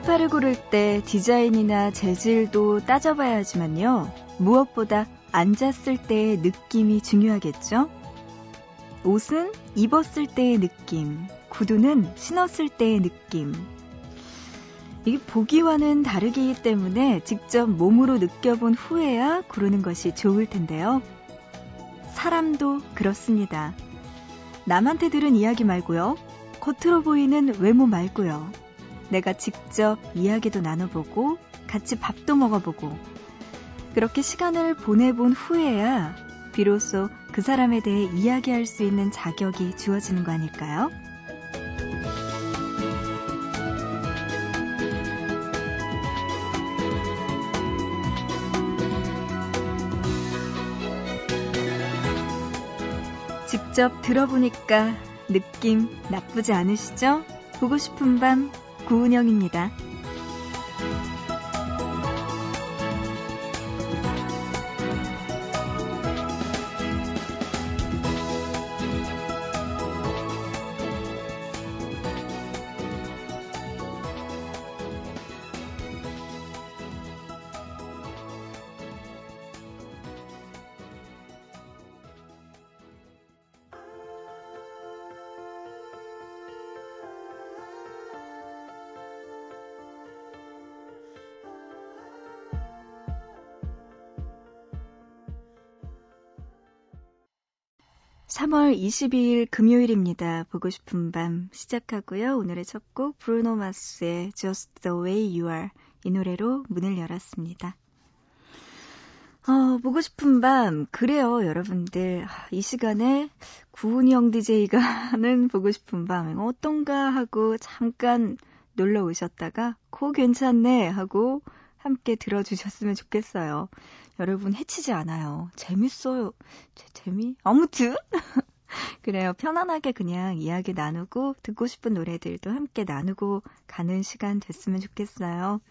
소파를 고를 때 디자인이나 재질도 따져봐야 하지만요. 무엇보다 앉았을 때의 느낌이 중요하겠죠? 옷은 입었을 때의 느낌, 구두는 신었을 때의 느낌. 이게 보기와는 다르기 때문에 직접 몸으로 느껴본 후에야 고르는 것이 좋을 텐데요. 사람도 그렇습니다. 남한테 들은 이야기 말고요. 겉으로 보이는 외모 말고요. 내가 직접 이야기도 나눠보고 같이 밥도 먹어보고 그렇게 시간을 보내본 후에야 비로소 그 사람에 대해 이야기할 수 있는 자격이 주어지는 거 아닐까요? 직접 들어보니까 느낌 나쁘지 않으시죠? 보고 싶은 밤 구은영입니다. 3월 22일 금요일입니다. 보고 싶은 밤 시작하고요. 오늘의 첫 곡 브루노 마스의 Just the Way You Are 이 노래로 문을 열었습니다. 어, 보고 싶은 밤 그래요, 여러분들. 아, 이 시간에 구은영 DJ가 하는 보고 싶은 밤 어떤가 하고 잠깐 놀러 오셨다가 코 괜찮네 하고 함께 들어주셨으면 좋겠어요. 여러분 해치지 않아요. 재밌어요. 제 재미? 아무튼 그래요. 편안하게 그냥 이야기 나누고 듣고 싶은 노래들도 함께 나누고 가는 시간 됐으면 좋겠어요.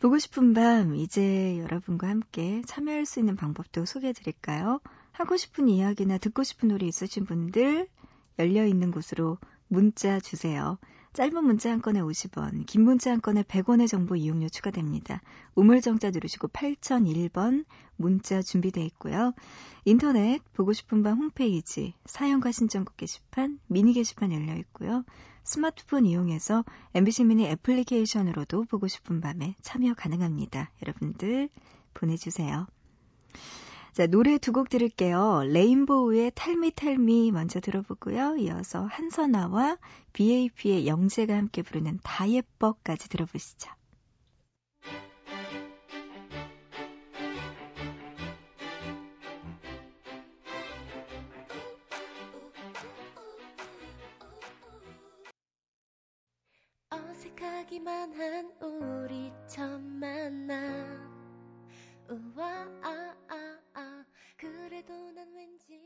보고 싶은 밤 이제 여러분과 함께 참여할 수 있는 방법도 소개해 드릴까요? 하고 싶은 이야기나 듣고 싶은 노래 있으신 분들 열려 있는 곳으로 문자 주세요. 짧은 문자 한 건에 50원, 긴 문자 한 건에 100원의 정보 이용료 추가됩니다. 우물정자 누르시고 8001번 문자 준비되어 있고요. 인터넷 보고 싶은 밤 홈페이지 사연과 신청곡 게시판, 미니 게시판 열려 있고요. 스마트폰 이용해서 MBC 미니 애플리케이션으로도 보고 싶은 밤에 참여 가능합니다. 여러분들 보내주세요. 자, 노래 두 곡 들을게요. 레인보우의 텔미 텔미 먼저 들어보고요. 이어서 한선아와 BAP의 영재가 함께 부르는 다 예뻐까지 들어보시죠. 어색하기만 한 우리 처음 만나 우와 아, 아, 아. 그래도 난 왠지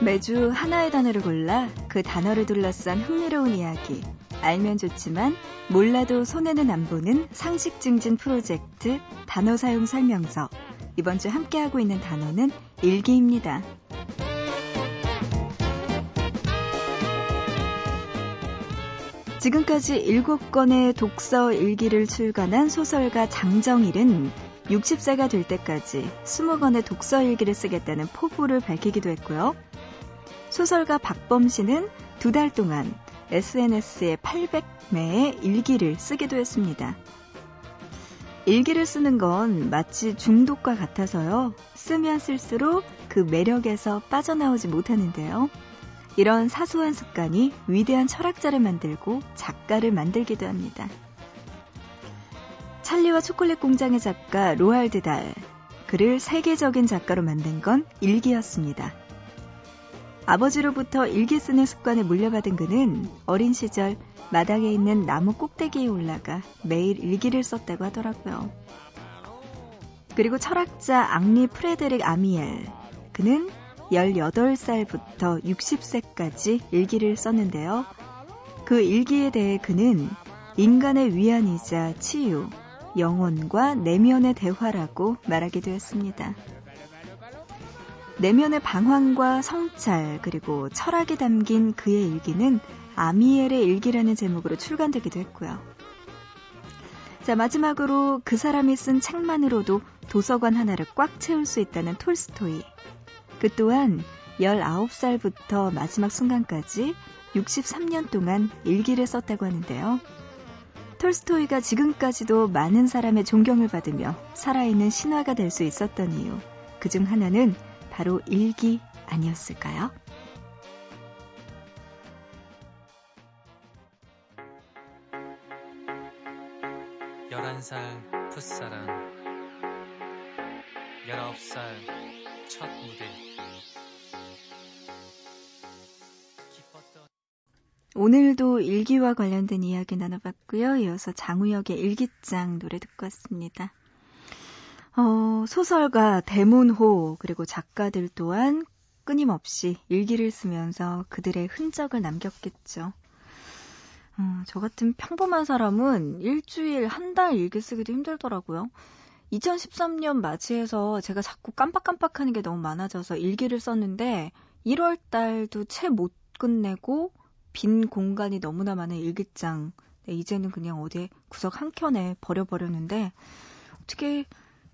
매주 하나의 단어를 골라 그 단어를 둘러싼 흥미로운 이야기. 알면 좋지만 몰라도 손해는 안 보는 상식 증진 프로젝트 단어 사용 설명서. 이번 주 함께하고 있는 단어는 일기입니다. 지금까지 7권의 독서 일기를 출간한 소설가 장정일은 60세가 될 때까지 20권의 독서 일기를 쓰겠다는 포부를 밝히기도 했고요. 소설가 박범 씨는 두달 동안 SNS에 800매의 일기를 쓰기도 했습니다. 일기를 쓰는 건 마치 중독과 같아서요. 쓰면 쓸수록 그 매력에서 빠져나오지 못하는데요. 이런 사소한 습관이 위대한 철학자를 만들고 작가를 만들기도 합니다. 찰리와 초콜릿 공장의 작가 로알드 달. 그를 세계적인 작가로 만든 건 일기였습니다. 아버지로부터 일기 쓰는 습관을 물려받은 그는 어린 시절 마당에 있는 나무 꼭대기에 올라가 매일 일기를 썼다고 하더라고요. 그리고 철학자 앙리 프레데릭 아미엘. 그는 18살부터 60세까지 일기를 썼는데요. 그 일기에 대해 그는 인간의 위안이자 치유, 영혼과 내면의 대화라고 말하기도 했습니다. 내면의 방황과 성찰 그리고 철학이 담긴 그의 일기는 아미엘의 일기라는 제목으로 출간되기도 했고요. 자, 마지막으로 그 사람이 쓴 책만으로도 도서관 하나를 꽉 채울 수 있다는 톨스토이. 그 또한 19살부터 마지막 순간까지 63년 동안 일기를 썼다고 하는데요. 톨스토이가 지금까지도 많은 사람의 존경을 받으며 살아있는 신화가 될 수 있었던 이유. 그 중 하나는 바로 일기 아니었을까요? 11살 풋사랑 19살 첫 무대 오늘도 일기와 관련된 이야기 나눠봤고요. 이어서 장우혁의 일기장 노래 듣고 왔습니다. 어, 소설가 대문호 그리고 작가들 또한 끊임없이 일기를 쓰면서 그들의 흔적을 남겼겠죠. 어, 저 같은 평범한 사람은 일주일, 한 달 일기 쓰기도 힘들더라고요. 2013년 맞이해서 제가 자꾸 깜빡깜빡 하는 게 너무 많아져서 일기를 썼는데 1월 달도 채 못 끝내고 빈 공간이 너무나 많은 일기장. 네, 이제는 그냥 어디에 구석 한 켠에 버려버렸는데 어떻게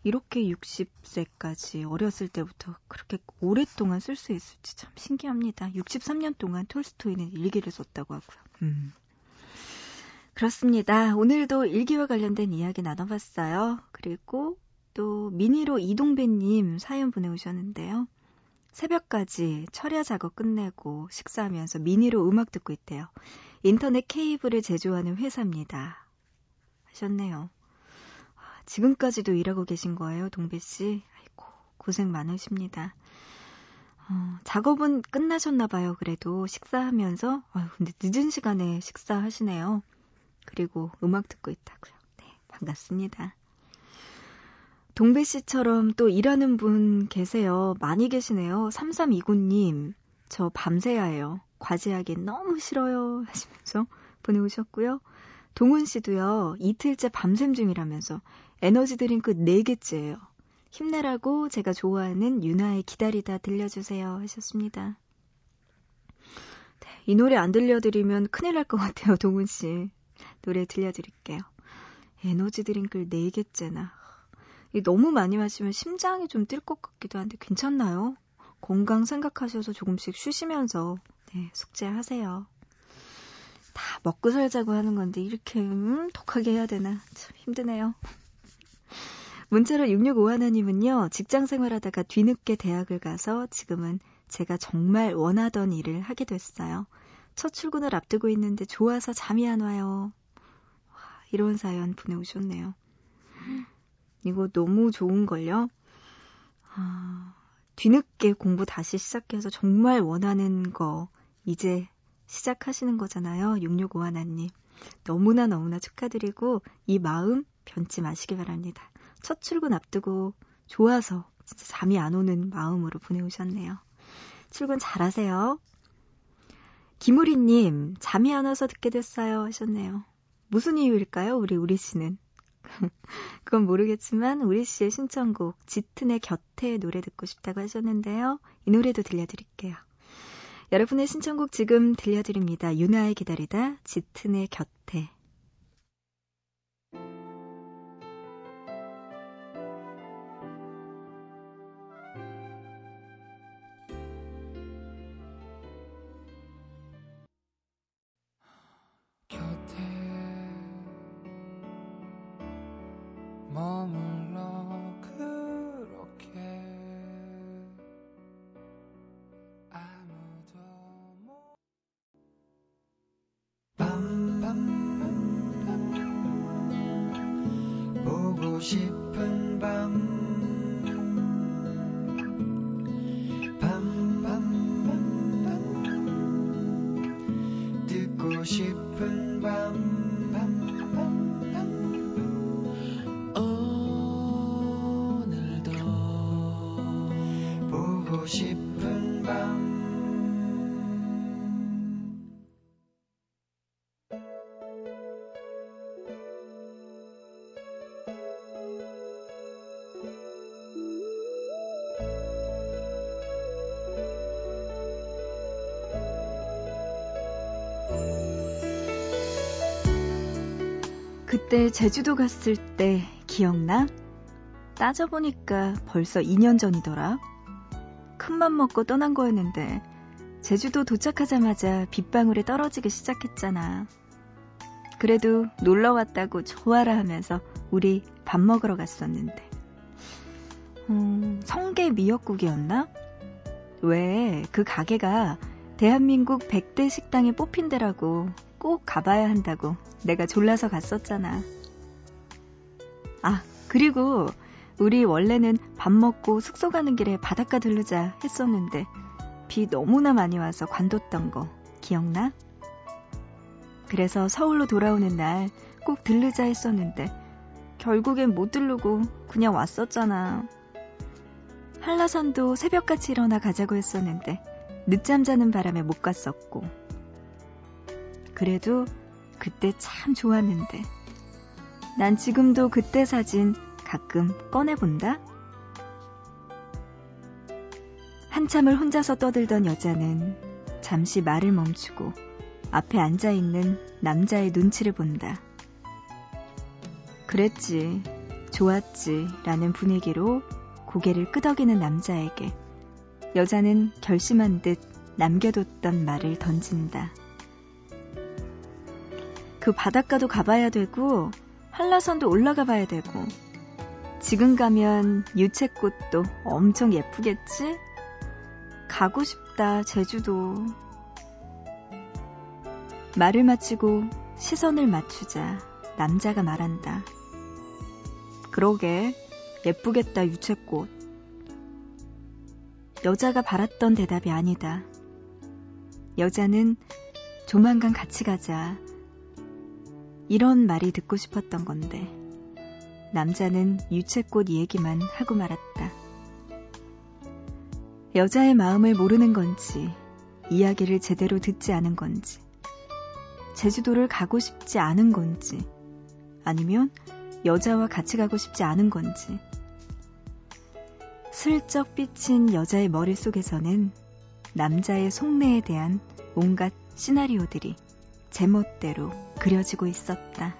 이렇게 60세까지 어렸을 때부터 그렇게 오랫동안 쓸 수 있을지 참 신기합니다. 63년 동안 톨스토이는 일기를 썼다고 하고요. 음. 그렇습니다. 오늘도 일기와 관련된 이야기 나눠봤어요. 그리고 또 미니로 이동배님 사연 보내오셨는데요. 새벽까지 철야 작업 끝내고 식사하면서 미니로 음악 듣고 있대요. 인터넷 케이블을 제조하는 회사입니다. 하셨네요. 아, 지금까지도 일하고 계신 거예요, 동배 씨? 아이고, 고생 많으십니다. 어, 작업은 끝나셨나 봐요, 그래도. 식사하면서. 아유, 근데 늦은 시간에 식사하시네요. 그리고 음악 듣고 있다고요. 네, 반갑습니다. 동배 씨처럼 또 일하는 분 계세요. 많이 계시네요. 3329님, 저 밤새야 해요. 과제하기 너무 싫어요. 하시면서 보내오셨고요. 동훈 씨도요, 이틀째 밤샘 중이라면서 에너지 드링크 4개째예요. 힘내라고 제가 좋아하는 윤하의 기다리다 들려주세요. 하셨습니다. 네, 이 노래 안 들려드리면 큰일 날 것 같아요, 동훈 씨. 노래 들려드릴게요. 에너지 드링크를 4개째나. 너무 많이 마시면 심장이 좀 뛸 것 같기도 한데 괜찮나요? 건강 생각하셔서 조금씩 쉬시면서 네, 숙제하세요. 다 먹고 살자고 하는 건데 이렇게 음, 독하게 해야 되나 참 힘드네요. 문자로 665 하나님은요, 직장 생활하다가 뒤늦게 대학을 가서 지금은 제가 정말 원하던 일을 하게 됐어요. 첫 출근을 앞두고 있는데 좋아서 잠이 안 와요. 이런 사연 보내오셨네요. 이거 너무 좋은걸요? 아, 뒤늦게 공부 다시 시작해서 정말 원하는 거 이제 시작하시는 거잖아요. 665 하나님. 너무나 너무나 축하드리고 이 마음 변치 마시기 바랍니다. 첫 출근 앞두고 좋아서 진짜 잠이 안 오는 마음으로 보내오셨네요. 출근 잘하세요. 김우리님, 잠이 안 와서 듣게 됐어요 하셨네요. 무슨 이유일까요? 우리 우리 씨는. 그건 모르겠지만 우리 씨의 신청곡 짙은의 곁에 노래 듣고 싶다고 하셨는데요. 이 노래도 들려드릴게요. 여러분의 신청곡 지금 들려드립니다. 유나의 기다리다 짙은의 곁에 보고 싶 그때 제주도 갔을 때 기억나? 따져보니까 벌써 2년 전이더라. 큰맘 먹고 떠난 거였는데 제주도 도착하자마자 빗방울이 떨어지기 시작했잖아. 그래도 놀러 왔다고 좋아라 하면서 우리 밥 먹으러 갔었는데. 음, 성게 미역국이었나? 왜 그 가게가 대한민국 100대 식당에 뽑힌 데라고 꼭 가봐야 한다고 내가 졸라서 갔었잖아. 아, 그리고 우리 원래는 밥 먹고 숙소 가는 길에 바닷가 들르자 했었는데 비 너무나 많이 와서 관뒀던 거 기억나? 그래서 서울로 돌아오는 날 꼭 들르자 했었는데 결국엔 못 들르고 그냥 왔었잖아. 한라산도 새벽같이 일어나 가자고 했었는데 늦잠 자는 바람에 못 갔었고 그래도 그때 참 좋았는데 난 지금도 그때 사진 가끔 꺼내본다? 한참을 혼자서 떠들던 여자는 잠시 말을 멈추고 앞에 앉아있는 남자의 눈치를 본다. 그랬지, 좋았지, 라는 분위기로 고개를 끄덕이는 남자에게 여자는 결심한 듯 남겨뒀던 말을 던진다. 그 바닷가도 가봐야 되고, 한라산도 올라가 봐야 되고, 지금 가면 유채꽃도 엄청 예쁘겠지? 가고 싶다, 제주도. 말을 마치고 시선을 맞추자 남자가 말한다. 그러게, 예쁘겠다, 유채꽃. 여자가 바랐던 대답이 아니다. 여자는 조만간 같이 가자. 이런 말이 듣고 싶었던 건데. 남자는 유채꽃 얘기만 하고 말았다. 여자의 마음을 모르는 건지, 이야기를 제대로 듣지 않은 건지, 제주도를 가고 싶지 않은 건지, 아니면 여자와 같이 가고 싶지 않은 건지. 슬쩍 삐친 여자의 머릿속에서는 남자의 속내에 대한 온갖 시나리오들이 제멋대로 그려지고 있었다.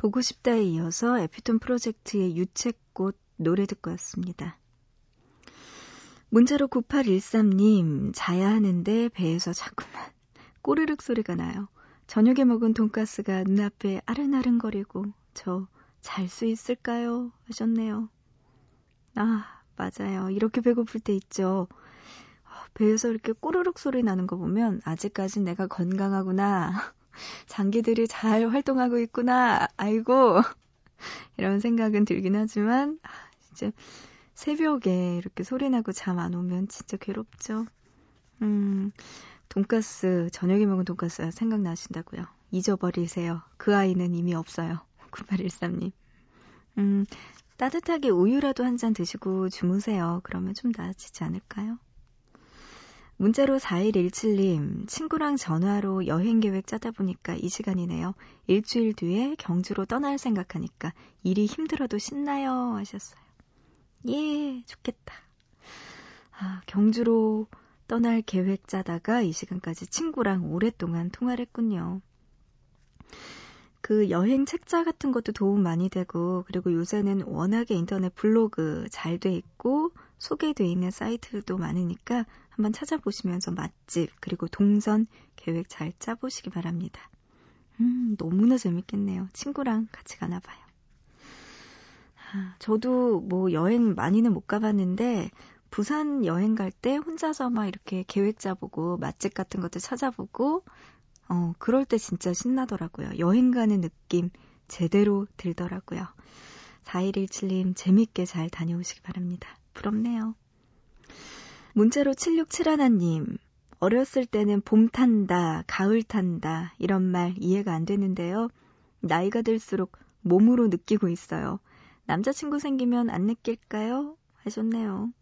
보고 싶다에 이어서 에피톤 프로젝트의 유채꽃 노래 듣고 왔습니다. 문자로 9813님, 자야 하는데 배에서 자꾸만 꼬르륵 소리가 나요. 저녁에 먹은 돈가스가 눈앞에 아른아른거리고 저 잘 수 있을까요? 하셨네요. 아, 맞아요. 이렇게 배고플 때 있죠. 아, 배에서 이렇게 꼬르륵 소리 나는 거 보면 아직까지 내가 건강하구나. 장기들이 잘 활동하고 있구나. 아이고. 이런 생각은 들긴 하지만, 아, 진짜 새벽에 이렇게 소리 나고 잠 안 오면 진짜 괴롭죠. 음, 돈가스, 저녁에 먹은 돈가스가 생각나신다고요. 잊어버리세요. 그 아이는 이미 없어요. 9813님. 음, 따뜻하게 우유라도 한 잔 드시고 주무세요. 그러면 좀 나아지지 않을까요? 문자로 4117님, 친구랑 전화로 여행 계획 짜다 보니까 이 시간이네요. 일주일 뒤에 경주로 떠날 생각하니까 일이 힘들어도 신나요. 하셨어요. 예, 좋겠다. 아, 경주로 떠날 계획 짜다가 이 시간까지 친구랑 오랫동안 통화를 했군요. 그 여행 책자 같은 것도 도움 많이 되고, 그리고 요새는 워낙에 인터넷 블로그 잘 돼 있고, 소개돼 있는 사이트도 많으니까 한번 찾아보시면서 맛집 그리고 동선 계획 잘 짜보시기 바랍니다. 음, 너무나 재밌겠네요. 친구랑 같이 가나 봐요. 아, 저도 뭐 여행 많이는 못 가봤는데 부산 여행 갈 때 혼자서 막 이렇게 계획 짜보고 맛집 같은 것도 찾아보고 어, 그럴 때 진짜 신나더라고요. 여행 가는 느낌 제대로 들더라고요. 4117님 재밌게 잘 다녀오시기 바랍니다. 부럽네요. 문자로 7671님, 어렸을 때는 봄 탄다, 가을 탄다, 이런 말 이해가 안 되는데요. 나이가 들수록 몸으로 느끼고 있어요. 남자친구 생기면 안 느낄까요? 하셨네요.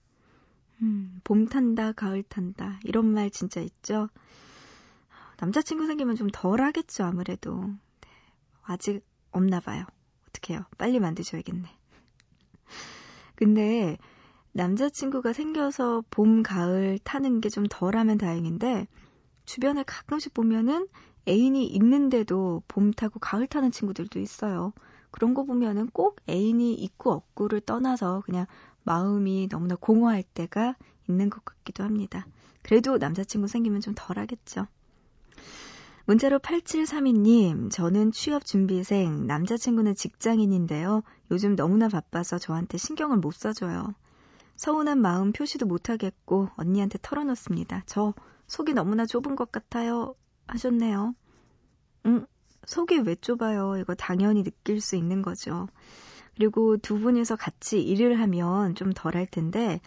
음, 봄 탄다, 가을 탄다, 이런 말 진짜 있죠? 남자친구 생기면 좀 덜 하겠죠, 아무래도. 네, 아직 없나 봐요. 어떡해요. 빨리 만드셔야겠네. 근데 남자친구가 생겨서 봄, 가을 타는 게 좀 덜하면 다행인데 주변에 가끔씩 보면은 애인이 있는데도 봄 타고 가을 타는 친구들도 있어요. 그런 거 보면은 꼭 애인이 있고 없고를 떠나서 그냥 마음이 너무나 공허할 때가 있는 것 같기도 합니다. 그래도 남자친구 생기면 좀 덜하겠죠. 문자로 8732님, 저는 취업 준비생, 남자친구는 직장인인데요. 요즘 너무나 바빠서 저한테 신경을 못 써줘요. 서운한 마음 표시도 못하겠고 언니한테 털어놓습니다. 저 속이 너무나 좁은 것 같아요. 하셨네요. 응, 속이 왜 좁아요? 이거 당연히 느낄 수 있는 거죠. 그리고 두 분이서 같이 일을 하면 좀 덜 할 텐데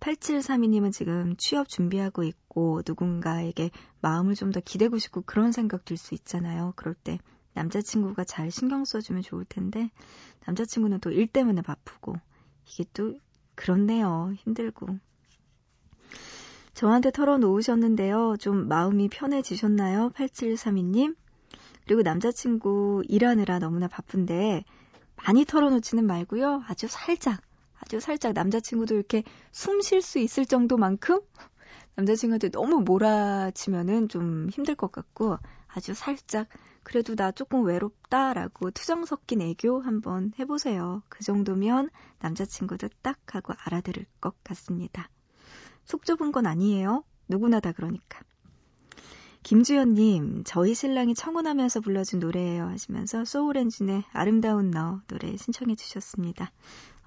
8732님은 지금 취업 준비하고 있고 누군가에게 마음을 좀 더 기대고 싶고 그런 생각 들 수 있잖아요. 그럴 때 남자친구가 잘 신경 써주면 좋을 텐데 남자친구는 또 일 때문에 바쁘고 이게 또 그렇네요. 힘들고. 저한테 털어놓으셨는데요. 좀 마음이 편해지셨나요? 8732님? 그리고 남자친구 일하느라 너무나 바쁜데 많이 털어놓지는 말고요. 아주 살짝, 아주 살짝 남자친구도 이렇게 숨 쉴 수 있을 정도만큼 남자친구한테 너무 몰아치면은 좀 힘들 것 같고 아주 살짝 그래도 나 조금 외롭다라고 투정 섞인 애교 한번 해보세요. 그 정도면 남자친구도 딱 하고 알아들을 것 같습니다. 속 좁은 건 아니에요. 누구나 다 그러니까. 김주연님, 저희 신랑이 청혼하면서 불러준 노래예요 하시면서 소울엔진의 아름다운 너 노래 신청해 주셨습니다.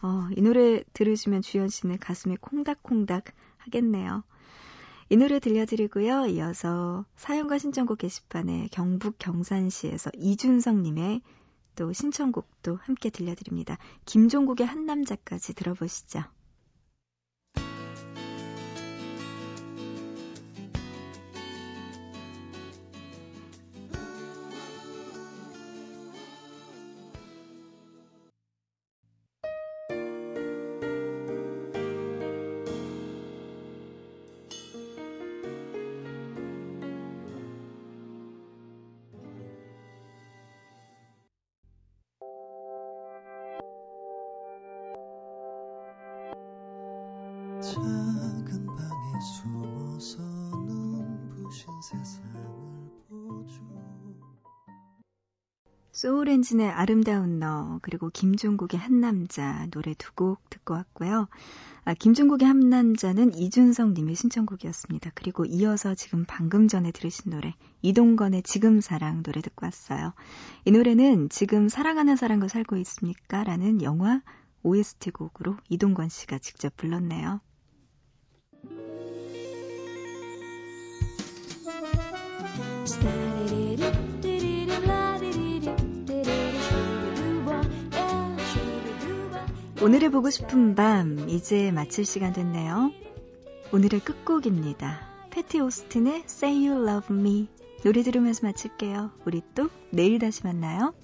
어, 이 노래 들으시면 주연 씨는 가슴이 콩닥콩닥 하겠네요. 이 노래 들려드리고요. 이어서 사연과 신청곡 게시판에 경북 경산시에서 이준성님의 또 신청곡도 함께 들려드립니다. 김종국의 한 남자까지 들어보시죠. 작은. 소울엔진의 아름다운 너 그리고 김종국의 한 남자 노래 두 곡 듣고 왔고요. 아, 김종국의 한 남자는 이준성 님의 신청곡이었습니다. 그리고 이어서 지금 방금 전에 들으신 노래 이동건의 지금 사랑 노래 듣고 왔어요. 이 노래는 지금 사랑하는 사람과 살고 있습니까? 라는 영화 OST 곡으로 이동건 씨가 직접 불렀네요. 오늘의 보고 싶은 밤 이제 마칠 시간 됐네요. 오늘의 끝곡입니다. 패티 오스틴의 Say You Love Me 노래 들으면서 마칠게요. 우리 또 내일 다시 만나요.